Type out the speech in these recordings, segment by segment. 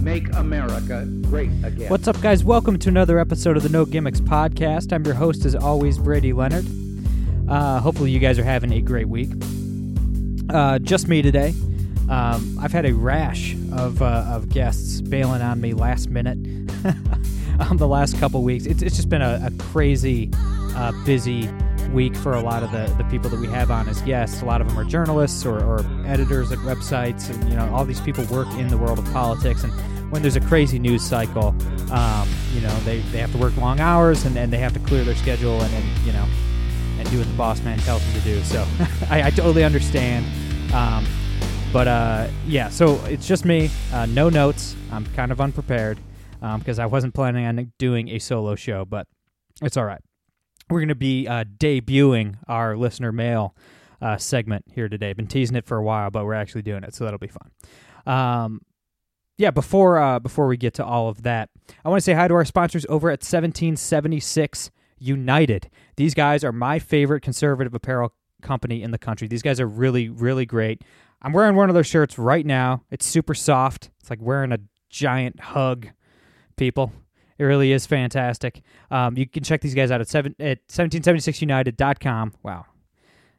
make America great again. What's up, guys? Welcome to another episode of the No Gimmicks podcast. I'm your host, as always, Brady Leonard. Uh, hopefully, you guys are having a great week. Uh, just me today. Um, I've had a rash of, uh, of guests bailing on me last minute um, the last couple weeks. It's, it's just been a, a crazy, uh, busy week for a lot of the, the people that we have on as guests. A lot of them are journalists or, or editors at websites, and you know all these people work in the world of politics. And when there's a crazy news cycle, um, you know they, they have to work long hours and, and they have to clear their schedule and, and you know and do what the boss man tells them to do. So I, I totally understand. Um, but uh, yeah, so it's just me, uh, no notes. I'm kind of unprepared because I wasn't planning on doing a solo show, but it's all right. We're going to be uh, debuting our listener mail uh, segment here today. Been teasing it for a while, but we're actually doing it, so that'll be fun. Um, yeah, before uh, before we get to all of that, I want to say hi to our sponsors over at 1776 United. These guys are my favorite conservative apparel company in the country. These guys are really, really great. I'm wearing one of their shirts right now. It's super soft. It's like wearing a giant hug, people. It really is fantastic. Um, you can check these guys out at, seven, at 1776united.com. Wow.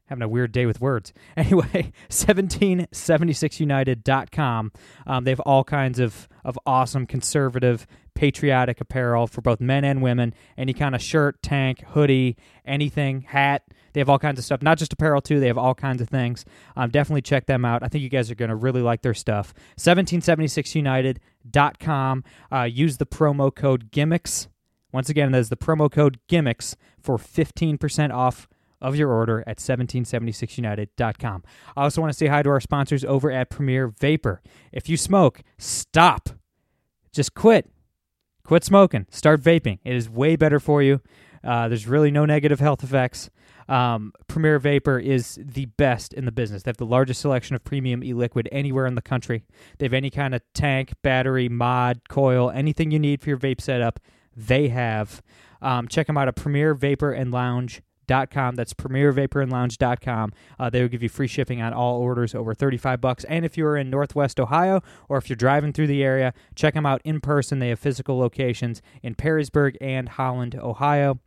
Having a weird day with words. Anyway, 1776united.com. Um, they have all kinds of, of awesome conservative patriotic apparel for both men and women. Any kind of shirt, tank, hoodie, anything, hat. They have all kinds of stuff. Not just apparel, too. They have all kinds of things. Um, definitely check them out. I think you guys are going to really like their stuff. 1776united.com. Uh, use the promo code GIMMICKS. Once again, that is the promo code GIMMICKS for 15% off of your order at 1776united.com. I also want to say hi to our sponsors over at Premier Vapor. If you smoke, stop. Just quit. Quit smoking. Start vaping. It is way better for you. Uh, there's really no negative health effects. Um, Premier Vapor is the best in the business. They have the largest selection of premium e-liquid anywhere in the country. They have any kind of tank, battery, mod, coil, anything you need for your vape setup. They have. Um, check them out at Premier Vapor and Lounge com. That's premiervaporandlounge.com. Uh, they will give you free shipping on all orders over 35 bucks. And if you're in Northwest Ohio or if you're driving through the area, check them out in person. They have physical locations in Perrysburg and Holland, Ohio.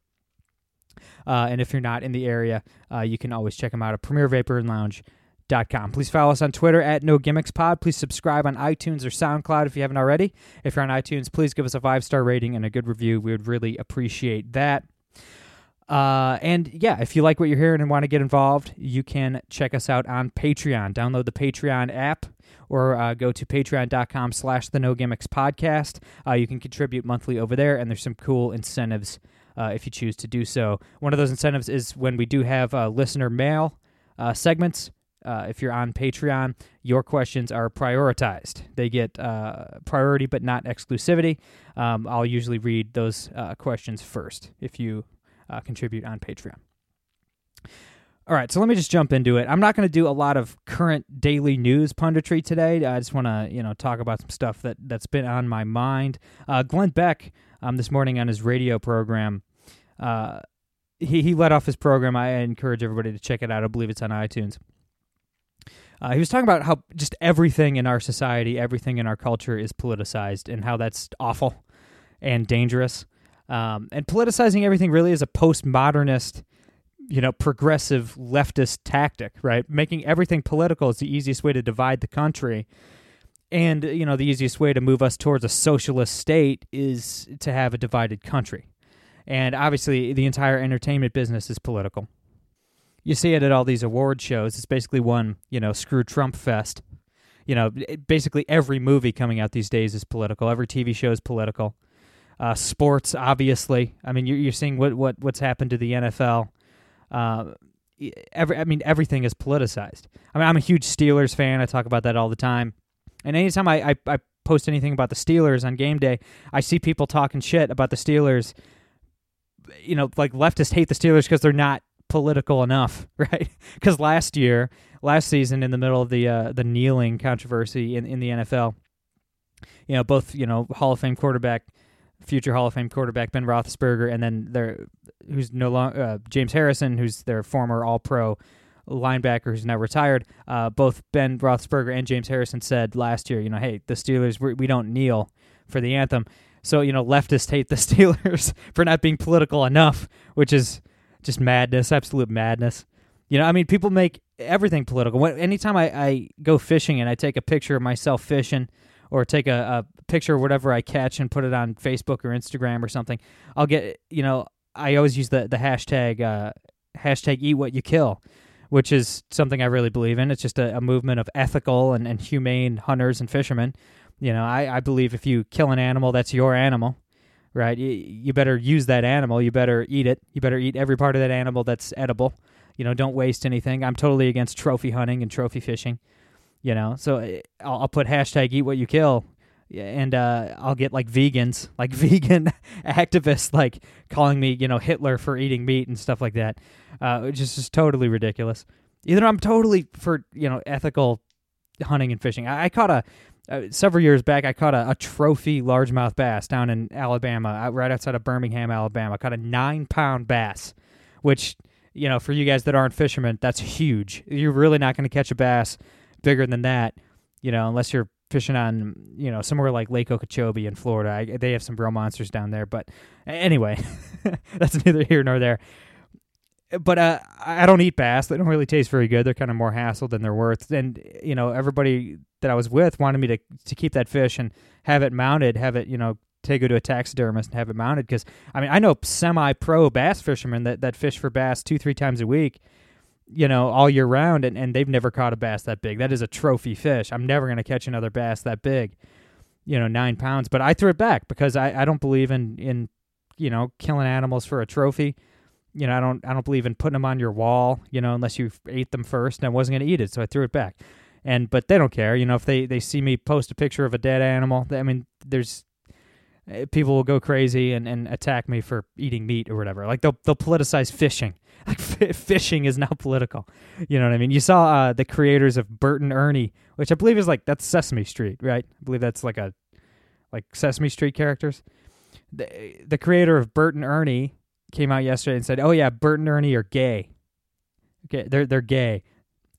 Uh, and if you're not in the area, uh, you can always check them out at premiervaporandlounge.com. Please follow us on Twitter at No Gimmicks Pod. Please subscribe on iTunes or SoundCloud if you haven't already. If you're on iTunes, please give us a five star rating and a good review. We would really appreciate that. Uh, and yeah, if you like what you're hearing and want to get involved, you can check us out on Patreon. Download the Patreon app or uh, go to patreon.com slash the no gimmicks podcast. Uh, you can contribute monthly over there, and there's some cool incentives uh, if you choose to do so. One of those incentives is when we do have uh, listener mail uh, segments. Uh, if you're on Patreon, your questions are prioritized. They get uh, priority, but not exclusivity. Um, I'll usually read those uh, questions first if you contribute on Patreon. All right, so let me just jump into it. I'm not going to do a lot of current daily news punditry today. I just want to, you know, talk about some stuff that that's been on my mind. Uh, Glenn Beck, um, this morning on his radio program, uh, he he let off his program. I encourage everybody to check it out. I believe it's on iTunes. Uh, he was talking about how just everything in our society, everything in our culture is politicized, and how that's awful and dangerous. Um, and politicizing everything really is a postmodernist, you know, progressive leftist tactic, right? Making everything political is the easiest way to divide the country. And, you know, the easiest way to move us towards a socialist state is to have a divided country. And obviously, the entire entertainment business is political. You see it at all these award shows. It's basically one, you know, screw Trump fest. You know, basically every movie coming out these days is political. Every TV show is political. Uh, sports, obviously. I mean, you're, you're seeing what, what what's happened to the NFL. Uh, every, I mean, everything is politicized. I mean, I'm a huge Steelers fan. I talk about that all the time. And anytime I, I, I post anything about the Steelers on game day, I see people talking shit about the Steelers you know, like leftists hate the Steelers because they're not political enough, right? Because last year, last season, in the middle of the uh, the kneeling controversy in in the NFL, you know, both you know Hall of Fame quarterback, future Hall of Fame quarterback Ben Roethlisberger, and then their who's no longer uh, James Harrison, who's their former All Pro linebacker who's now retired. Uh, both Ben Roethlisberger and James Harrison said last year, you know, hey, the Steelers we, we don't kneel for the anthem. So you know, leftists hate the Steelers for not being political enough, which is just madness, absolute madness. You know, I mean, people make everything political. When, anytime I, I go fishing and I take a picture of myself fishing, or take a, a picture whatever I catch and put it on Facebook or Instagram or something, I'll get you know I always use the the hashtag uh, hashtag eat what you kill, which is something I really believe in. It's just a, a movement of ethical and, and humane hunters and fishermen. You know, I, I believe if you kill an animal, that's your animal, right? You, you better use that animal. You better eat it. You better eat every part of that animal that's edible. You know, don't waste anything. I'm totally against trophy hunting and trophy fishing. You know, so eh, I'll, I'll put hashtag eat what you kill and uh, I'll get like vegans, like vegan activists, like calling me, you know, Hitler for eating meat and stuff like that, uh, which is just totally ridiculous. Either I'm totally for you know ethical hunting and fishing. I, I caught a uh, several years back. I caught a, a trophy largemouth bass down in Alabama, right outside of Birmingham, Alabama. I caught a nine pound bass, which you know for you guys that aren't fishermen, that's huge. You're really not going to catch a bass bigger than that, you know, unless you're fishing on, you know, somewhere like Lake Okeechobee in Florida. I, they have some real monsters down there. But anyway, that's neither here nor there. But uh, I don't eat bass. They don't really taste very good. They're kind of more hassle than they're worth. And you know, everybody that I was with wanted me to to keep that fish and have it mounted, have it, you know, take it to a taxidermist and have it mounted. Because I mean, I know semi-pro bass fishermen that that fish for bass two, three times a week you know, all year round, and, and they've never caught a bass that big. That is a trophy fish. I'm never going to catch another bass that big, you know, nine pounds. But I threw it back because I, I don't believe in, in, you know, killing animals for a trophy. You know, I don't I don't believe in putting them on your wall, you know, unless you ate them first. And I wasn't going to eat it, so I threw it back. And but they don't care, you know, if they they see me post a picture of a dead animal. I mean, there's people will go crazy and, and attack me for eating meat or whatever. Like they'll they'll politicize fishing like fishing is now political. You know what I mean? You saw uh, the creators of Bert and Ernie, which I believe is like that's Sesame Street, right? I believe that's like a like Sesame Street characters. The the creator of Bert and Ernie came out yesterday and said, "Oh yeah, Bert and Ernie are gay. Okay, they're they're gay.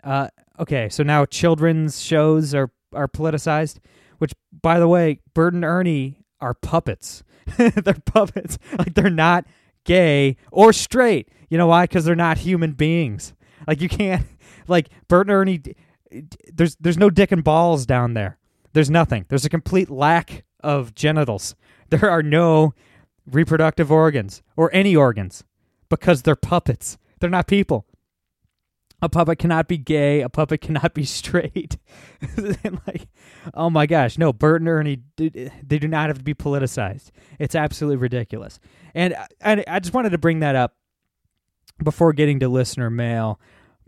Uh, okay, so now children's shows are are politicized. Which, by the way, Bert and Ernie are puppets. they're puppets. Like they're not gay or straight. You know why? Because they're not human beings. Like you can't like Bert and Ernie. There's there's no dick and balls down there. There's nothing. There's a complete lack of genitals. There are no reproductive organs or any organs because they're puppets. They're not people. A puppet cannot be gay. A puppet cannot be straight. like, oh my gosh, no! Bert and Ernie, they do not have to be politicized. It's absolutely ridiculous. And and I just wanted to bring that up before getting to listener mail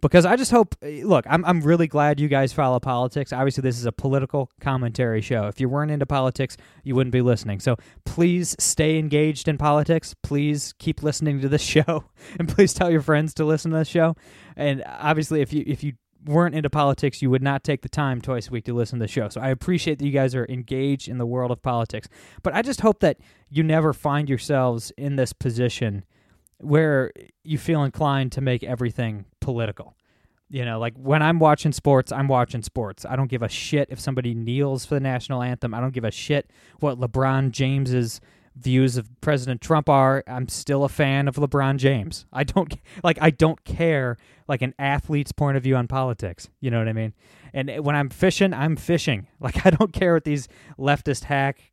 because I just hope eh, look, I'm I'm really glad you guys follow politics. Obviously this is a political commentary show. If you weren't into politics, you wouldn't be listening. So please stay engaged in politics. Please keep listening to this show and please tell your friends to listen to this show. And obviously if you if you weren't into politics, you would not take the time twice a week to listen to the show. So I appreciate that you guys are engaged in the world of politics. But I just hope that you never find yourselves in this position where you feel inclined to make everything political. You know, like when I'm watching sports, I'm watching sports. I don't give a shit if somebody kneels for the national anthem. I don't give a shit what LeBron James's views of President Trump are. I'm still a fan of LeBron James. I don't like I don't care like an athlete's point of view on politics. You know what I mean? And eh, when I'm fishing, I'm fishing. Like I don't care what these leftist hack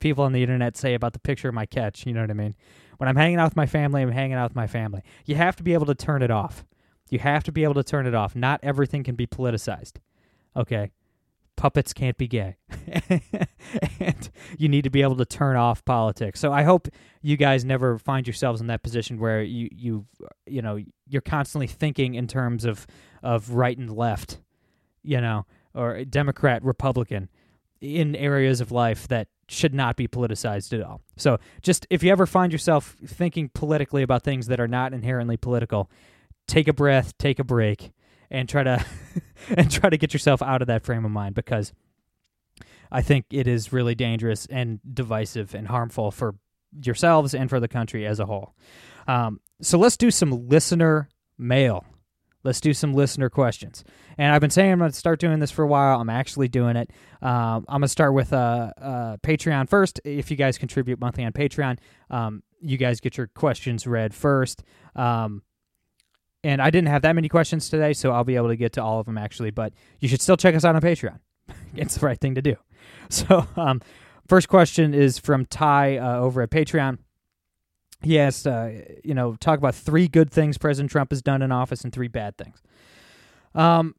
people on the internet say about the picture of my catch. You know what I mean? When I'm hanging out with my family, I'm hanging out with my family. You have to be able to turn it off. You have to be able to turn it off. Not everything can be politicized. Okay? Puppets can't be gay. and you need to be able to turn off politics. So I hope you guys never find yourselves in that position where you you you know, you're constantly thinking in terms of of right and left, you know, or Democrat, Republican in areas of life that should not be politicized at all. So, just if you ever find yourself thinking politically about things that are not inherently political, take a breath, take a break, and try to and try to get yourself out of that frame of mind because I think it is really dangerous and divisive and harmful for yourselves and for the country as a whole. Um, so let's do some listener mail. Let's do some listener questions. And I've been saying I'm going to start doing this for a while. I'm actually doing it. Um, I'm going to start with uh, uh, Patreon first. If you guys contribute monthly on Patreon, um, you guys get your questions read first. Um, and I didn't have that many questions today, so I'll be able to get to all of them actually. But you should still check us out on Patreon. it's the right thing to do. So, um, first question is from Ty uh, over at Patreon. He asked, uh, you know, talk about three good things President Trump has done in office and three bad things. Um,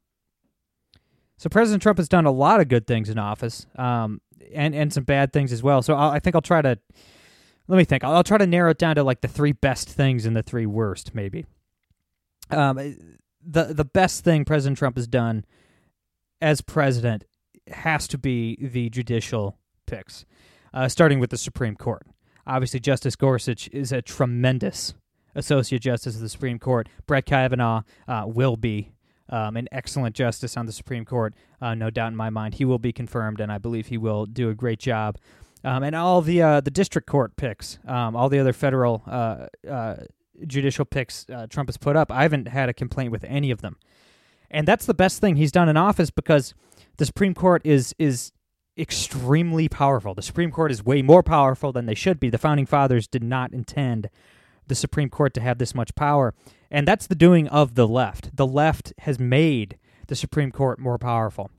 so President Trump has done a lot of good things in office, um, and and some bad things as well. So I'll, i think I'll try to let me think. I'll, I'll, try to narrow it down to like the three best things and the three worst, maybe. Um, the the best thing President Trump has done as president has to be the judicial picks, uh, starting with the Supreme Court. Obviously, Justice Gorsuch is a tremendous Associate Justice of the Supreme Court. Brett Kavanaugh uh, will be um, an excellent justice on the Supreme Court, uh, no doubt in my mind. He will be confirmed, and I believe he will do a great job. Um, and all the uh, the district court picks, um, all the other federal uh, uh, judicial picks uh, Trump has put up, I haven't had a complaint with any of them. And that's the best thing he's done in office because the Supreme Court is is extremely powerful. The Supreme Court is way more powerful than they should be. The founding fathers did not intend the Supreme Court to have this much power, and that's the doing of the left. The left has made the Supreme Court more powerful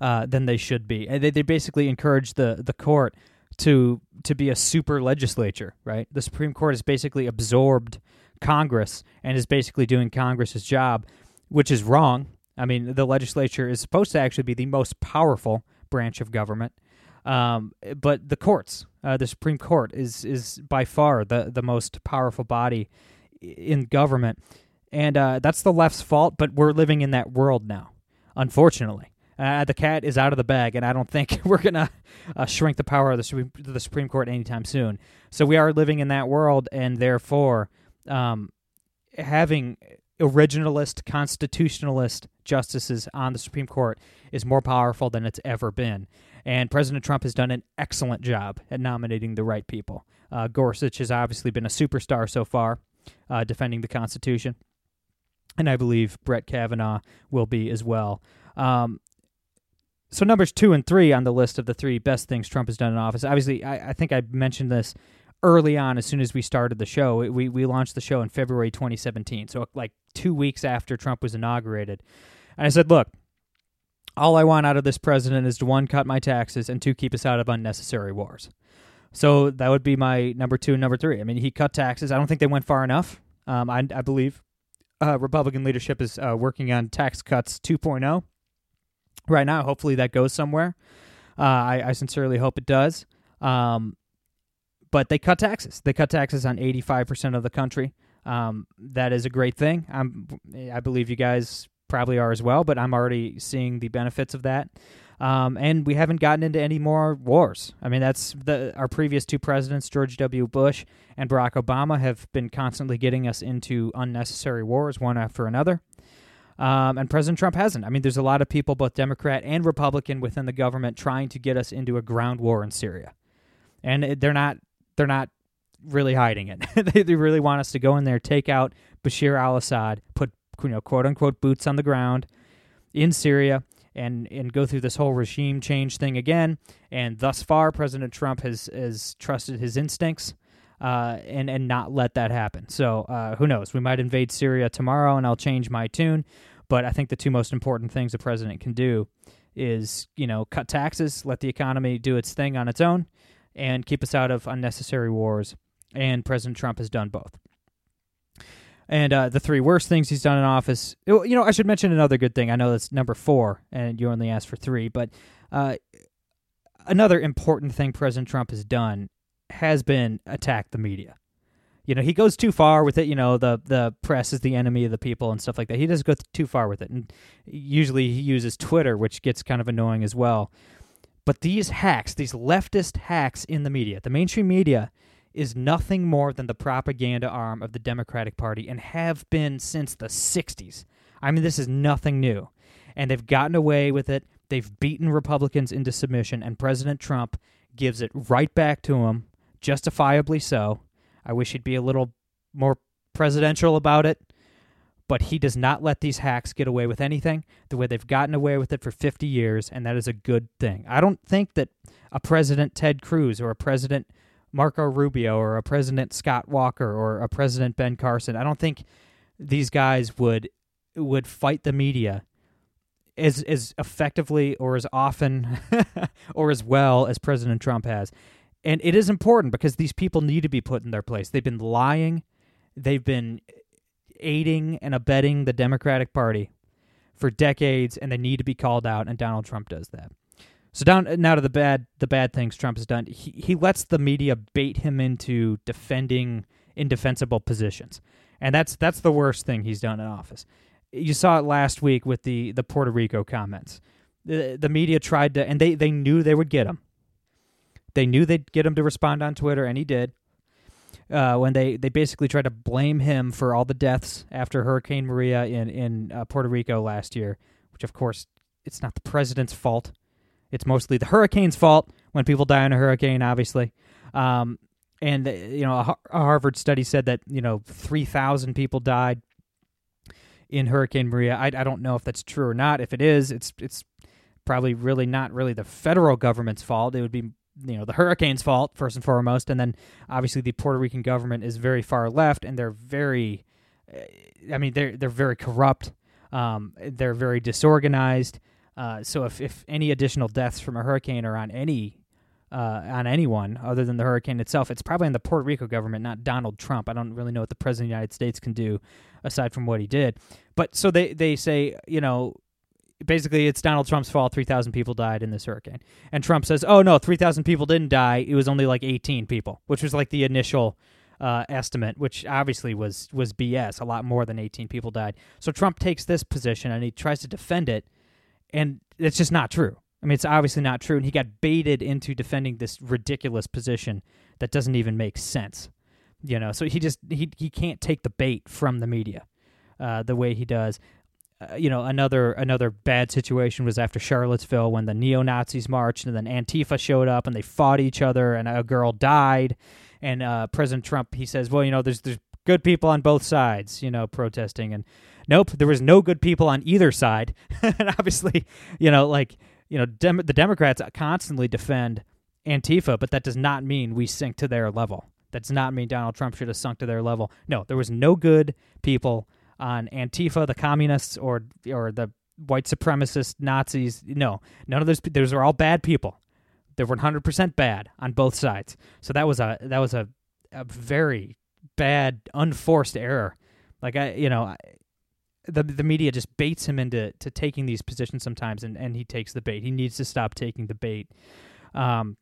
uh, than they should be. They, they basically encourage the the court to to be a super legislature, right? The Supreme Court has basically absorbed Congress and is basically doing Congress's job, which is wrong. I mean, the legislature is supposed to actually be the most powerful branch of government. Um, but the courts, uh, the Supreme Court, is is by far the the most powerful body in government, and uh, that's the left's fault. But we're living in that world now, unfortunately. Uh, the cat is out of the bag, and I don't think we're gonna uh, shrink the power of the Supreme, the Supreme Court anytime soon. So we are living in that world, and therefore, um, having originalist, constitutionalist justices on the Supreme Court is more powerful than it's ever been. And President Trump has done an excellent job at nominating the right people. Uh, Gorsuch has obviously been a superstar so far, uh, defending the Constitution. And I believe Brett Kavanaugh will be as well. Um, so, numbers two and three on the list of the three best things Trump has done in office. Obviously, I, I think I mentioned this early on as soon as we started the show. We we launched the show in February 2017, so like 2 weeks after Trump was inaugurated. And I said, "Look, all I want out of this president is to one cut my taxes and two keep us out of unnecessary wars." So that would be my number 2 and number 3. I mean, he cut taxes. I don't think they went far enough. Um, I, I believe uh, Republican leadership is uh, working on tax cuts 2.0 right now. Hopefully that goes somewhere. Uh, I, I, sincerely hope it does. Um, but they cut taxes. They cut taxes on 85% of the country. Um, that is a great thing. I'm, I believe you guys probably are as well, but I'm already seeing the benefits of that. Um, and we haven't gotten into any more wars. I mean, that's the our previous two presidents, George W. Bush and Barack Obama, have been constantly getting us into unnecessary wars, one after another. Um, and President Trump hasn't. I mean, there's a lot of people, both Democrat and Republican, within the government trying to get us into a ground war in Syria, and they're not they're not really hiding it. they, they really want us to go in there, take out Bashir al-Assad, put you know quote unquote boots on the ground in Syria, and and go through this whole regime change thing again. And thus far, President Trump has has trusted his instincts. Uh, and and not let that happen. So uh, who knows? We might invade Syria tomorrow, and I'll change my tune. But I think the two most important things a president can do is you know cut taxes, let the economy do its thing on its own, and keep us out of unnecessary wars. And President Trump has done both. And uh, the three worst things he's done in office, you know, I should mention another good thing. I know that's number four, and you only asked for three, but uh, another important thing President Trump has done has been attack the media. You know, he goes too far with it. You know, the the press is the enemy of the people and stuff like that. He doesn't go too far with it, and usually he uses Twitter, which gets kind of annoying as well. But these hacks, these leftist hacks in the media, the mainstream media is nothing more than the propaganda arm of the Democratic Party and have been since the 60s. I mean, this is nothing new. And they've gotten away with it. They've beaten Republicans into submission, and President Trump gives it right back to them, justifiably so. I wish he'd be a little more presidential about it, but he does not let these hacks get away with anything the way they've gotten away with it for 50 years, and that is a good thing. I don't think that a President Ted Cruz or a President Marco Rubio or a President Scott Walker or a President Ben Carson, I don't think these guys would would fight the media as as effectively or as often or as well as President Trump has. And it is important because these people need to be put in their place. They've been lying, they've been aiding and abetting the Democratic Party for decades and they need to be called out and Donald Trump does that. So down now to the bad the bad things Trump has done. He he lets the media bait him into defending indefensible positions. And that's that's the worst thing he's done in office you saw it last week with the the Puerto Rico comments. The the media tried to, and they they knew they would get him. They knew they'd get him to respond on Twitter, and he did. Uh, when they, they basically tried to blame him for all the deaths after Hurricane Maria in in uh, Puerto Rico last year, which of course it's not the president's fault. It's mostly the hurricane's fault when people die in a hurricane, obviously. Um, and you know, a, a Harvard study said that you know three thousand people died in Hurricane Maria. I, I don't know if that's true or not. If it is, it's it's probably really not really the federal government's fault. It would be you know the hurricane's fault first and foremost, and then obviously the Puerto Rican government is very far left and they're very, I mean they're they're very corrupt. Um, they're very disorganized. Uh, so if if any additional deaths from a hurricane are on any uh, on anyone other than the hurricane itself. It's probably on the Puerto Rico government, not Donald Trump. I don't really know what the president of the United States can do aside from what he did. But so they they say, you know, basically it's Donald Trump's fault 3,000 people died in this hurricane. And Trump says, "Oh no, 3,000 people didn't die. It was only like 18 people," which was like the initial uh, estimate, which obviously was was BS. A lot more than 18 people died. So Trump takes this position and he tries to defend it, and it's just not true. I mean, it's obviously not true, and he got baited into defending this ridiculous position that doesn't even make sense. You know, so he just he he can't take the bait from the media uh, the way he does. Uh, you know, another another bad situation was after Charlottesville when the neo Nazis marched and then Antifa showed up and they fought each other and a girl died. And uh, President Trump he says, well, you know, there's there's good people on both sides, you know, protesting and nope, there was no good people on either side. and obviously, you know, like you know, Dem- the Democrats constantly defend Antifa, but that does not mean we sink to their level. That does not mean Donald Trump should have sunk to their level. No, there was no good people on Antifa, the communists, or or the white supremacist Nazis. No, none of those. Those are all bad people. They're 100 percent bad on both sides. So that was a that was a, a very bad, unforced error. Like I, you know, the the media just baits him into to taking these positions sometimes, and, and he takes the bait. He needs to stop taking the bait. Um,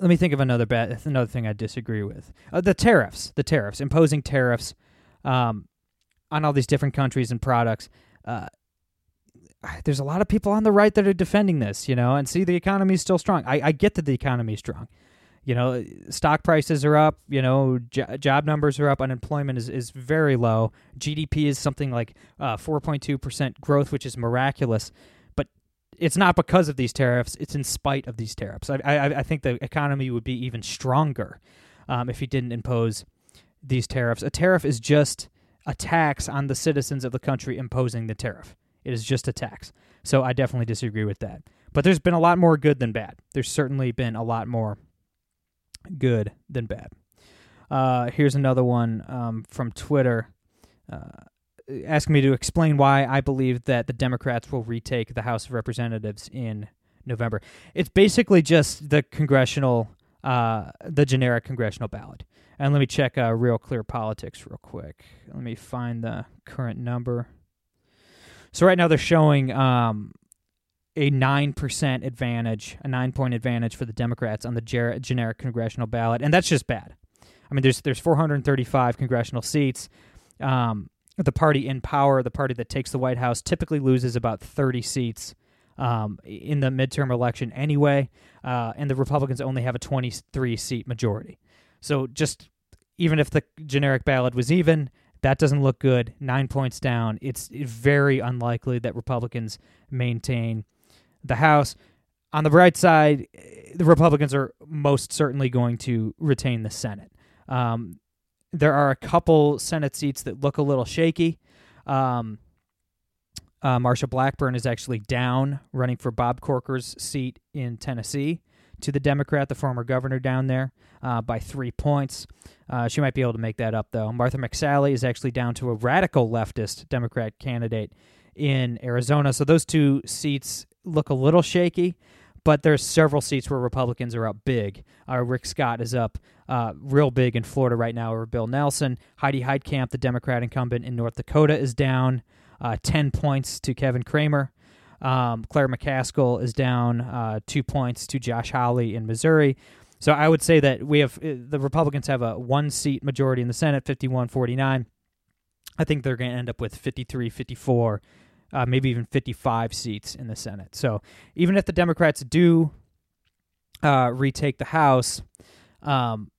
let me think of another bad another thing I disagree with. Uh, the tariffs, the tariffs, imposing tariffs um, on all these different countries and products. Uh, there's a lot of people on the right that are defending this, you know, and see the economy is still strong. I, I get that the economy is strong. You know stock prices are up you know jo- job numbers are up unemployment is, is very low. Gdp is something like uh, 4.2% growth which is miraculous. But it's not because of these tariffs. It's in spite of these tariffs. I, I, I think the economy would be even stronger um, if he didn't impose these tariffs. A tariff is just a tax on the citizens of the country imposing the tariff it is just a tax so i definitely disagree with that but there's been a lot more good than bad there's certainly been a lot more good than bad. Uh, here's another one um, from Twitter uh, asking me to explain why I believe that the Democrats will retake the House of Representatives in November. It's basically just the congressional, uh, the generic congressional ballot. And let me check uh, Real Clear Politics real quick. Let me find the current number. So right now they're showing um, a 9% advantage, a 9-point advantage for the Democrats on the ger- generic congressional ballot, and that's just bad. I mean, there's there's 435 congressional seats. Um, the party in power, the party that takes the White House, typically loses about 30 seats um, in the midterm election anyway, uh, and the Republicans only have a 23 seat majority. So just even if the generic ballot was even, that doesn't look good. Nine points down. It's very unlikely that Republicans maintain the House. On the bright side, the Republicans are most certainly going to retain the Senate. Um, there are a couple Senate seats that look a little shaky. Um, uh, Marsha Blackburn is actually down running for Bob Corker's seat in Tennessee to the Democrat, the former governor down there, uh, by three points. Uh, she might be able to make that up, though. Martha McSally is actually down to a radical leftist Democrat candidate in Arizona. So those two seats look a little shaky, but there's several seats where Republicans are up big. Uh, Rick Scott is up uh, real big in Florida right now over Bill Nelson. Heidi Heitkamp, the Democrat incumbent in North Dakota, is down uh, 10 points to Kevin Cramer. Um, Claire McCaskill is down uh, two points to Josh Hawley in Missouri. So I would say that we have uh, the Republicans have a one seat majority in the Senate, 51 49. I think they're going to end up with 53 54, uh, maybe even 55 seats in the Senate. So even if the Democrats do uh, retake the House um,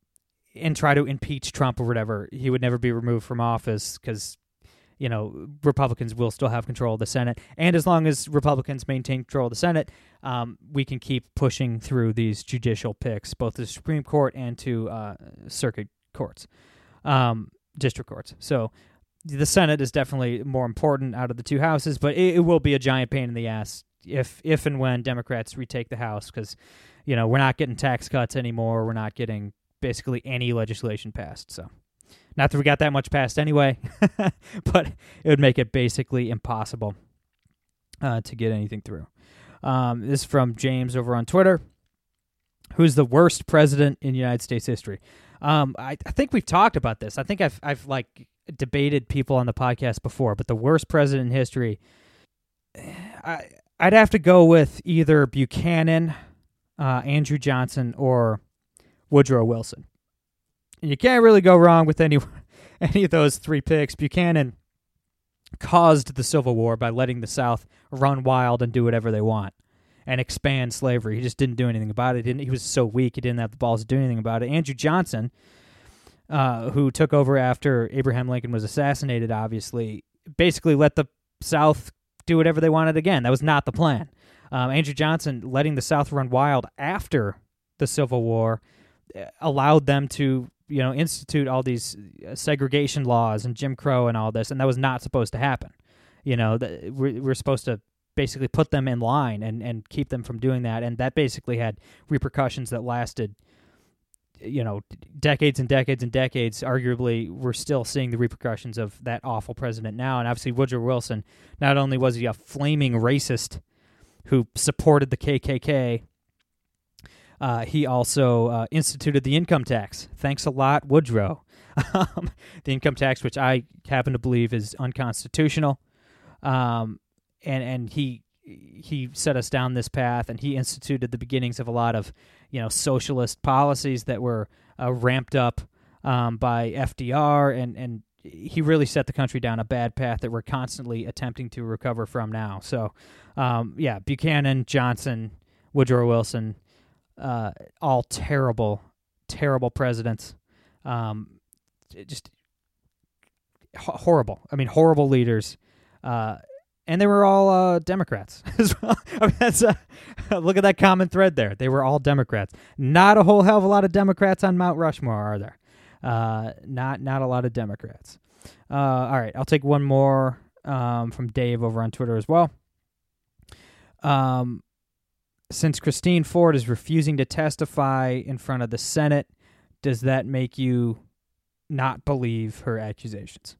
and try to impeach Trump or whatever, he would never be removed from office because you know, Republicans will still have control of the Senate. And as long as Republicans maintain control of the Senate, um, we can keep pushing through these judicial picks, both to the Supreme Court and to uh, circuit courts, um, district courts. So the Senate is definitely more important out of the two houses, but it, it will be a giant pain in the ass if if and when Democrats retake the House because, you know, we're not getting tax cuts anymore. We're not getting basically any legislation passed. So. Not that we got that much passed anyway, but it would make it basically impossible uh, to get anything through. Um, this is from James over on Twitter. Who's the worst president in United States history? Um, I, I think we've talked about this. I think I've I've like debated people on the podcast before, but the worst president in history, I I'd have to go with either Buchanan, uh, Andrew Johnson, or Woodrow Wilson you can't really go wrong with any any of those three picks. Buchanan caused the Civil War by letting the South run wild and do whatever they want and expand slavery. He just didn't do anything about it. He, he was so weak, he didn't have the balls to do anything about it. Andrew Johnson, uh, who took over after Abraham Lincoln was assassinated, obviously, basically let the South do whatever they wanted again. That was not the plan. Um, Andrew Johnson letting the South run wild after the Civil War uh, allowed them to you know institute all these uh, segregation laws and Jim Crow and all this, and that was not supposed to happen. You know, that we're, we're supposed to basically put them in line and and keep them from doing that, and that basically had repercussions that lasted. You know, decades and decades and decades. Arguably, we're still seeing the repercussions of that awful president now. And obviously, Woodrow Wilson. Not only was he a flaming racist who supported the KKK, uh, he also uh, instituted the income tax. Thanks a lot, Woodrow. Um, the income tax, which I happen to believe is unconstitutional, um, and and he he set us down this path, and he instituted the beginnings of a lot of you know socialist policies that were uh, ramped up um, by FDR, and and he really set the country down a bad path that we're constantly attempting to recover from now. So, um, yeah, Buchanan, Johnson, Woodrow Wilson, uh, all terrible, terrible presidents. Um, just horrible. I mean, horrible leaders. Uh, and they were all uh, Democrats as well. I mean, that's a, look at that common thread there. They were all Democrats. Not a whole hell of a lot of Democrats on Mount Rushmore, are there? Uh, not not a lot of Democrats. Uh, all right, I'll take one more um, from Dave over on Twitter as well. Um, since Christine Ford is refusing to testify in front of the Senate, does that make you not believe her accusations?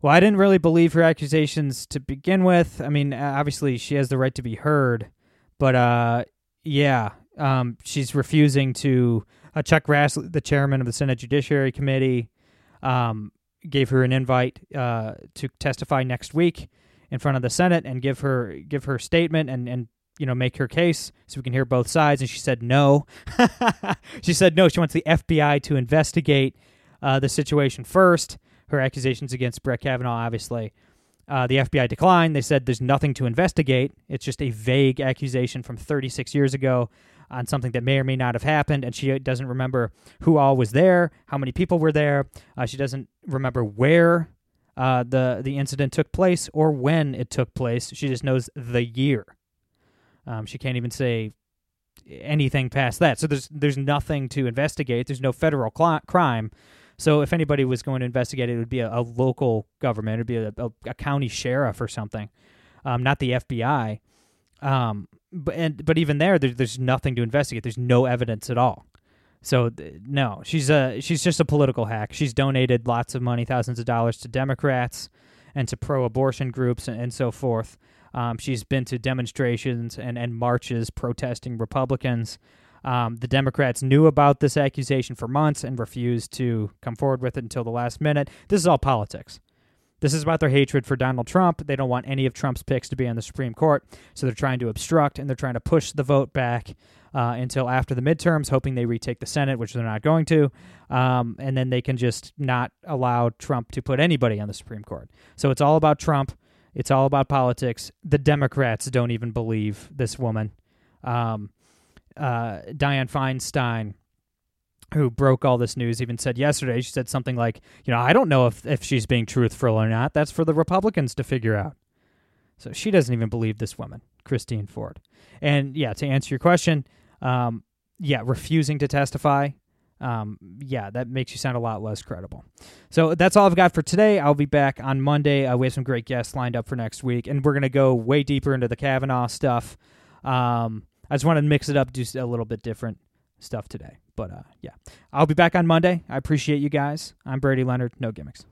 Well, I didn't really believe her accusations to begin with. I mean, obviously she has the right to be heard, but uh, yeah, um, she's refusing to. Uh, Chuck Grassley, the chairman of the Senate Judiciary Committee, um, gave her an invite uh, to testify next week in front of the Senate and give her give her statement and and you know, make her case so we can hear both sides. And she said no. she said no. She wants the FBI to investigate uh, the situation first. Her accusations against Brett Kavanaugh, obviously, Uh, the FBI declined. They said there's nothing to investigate. It's just a vague accusation from 36 years ago on something that may or may not have happened, and she doesn't remember who all was there, how many people were there. Uh, she doesn't remember where uh, the the incident took place or when it took place. She just knows the year. Um, she can't even say anything past that. So there's there's nothing to investigate. There's no federal cl- crime. So if anybody was going to investigate it, it would be a, a local government. It would be a, a, a county sheriff or something, um, not the FBI. Um, but and but even there, there, there's nothing to investigate. There's no evidence at all. So no, she's a she's just a political hack. She's donated lots of money, thousands of dollars to Democrats and to pro-abortion groups and, and so forth. Um, she's been to demonstrations and, and marches protesting Republicans. Um, the Democrats knew about this accusation for months and refused to come forward with it until the last minute. This is all politics. This is about their hatred for Donald Trump. They don't want any of Trump's picks to be on the Supreme Court, so they're trying to obstruct and they're trying to push the vote back uh, until after the midterms, hoping they retake the Senate, which they're not going to, um, and then they can just not allow Trump to put anybody on the Supreme Court. So it's all about Trump. It's all about politics. The Democrats don't even believe this woman. Um, uh, Dianne Feinstein who broke all this news even said yesterday she said something like you know i don't know if, if she's being truthful or not that's for the republicans to figure out so she doesn't even believe this woman christine ford and yeah to answer your question um, yeah refusing to testify um, yeah that makes you sound a lot less credible so that's all i've got for today i'll be back on monday uh, we have some great guests lined up for next week and we're going to go way deeper into the kavanaugh stuff um, i just wanted to mix it up do a little bit different stuff today. But uh, yeah, I'll be back on Monday. I appreciate you guys. I'm Brady Leonard. No gimmicks.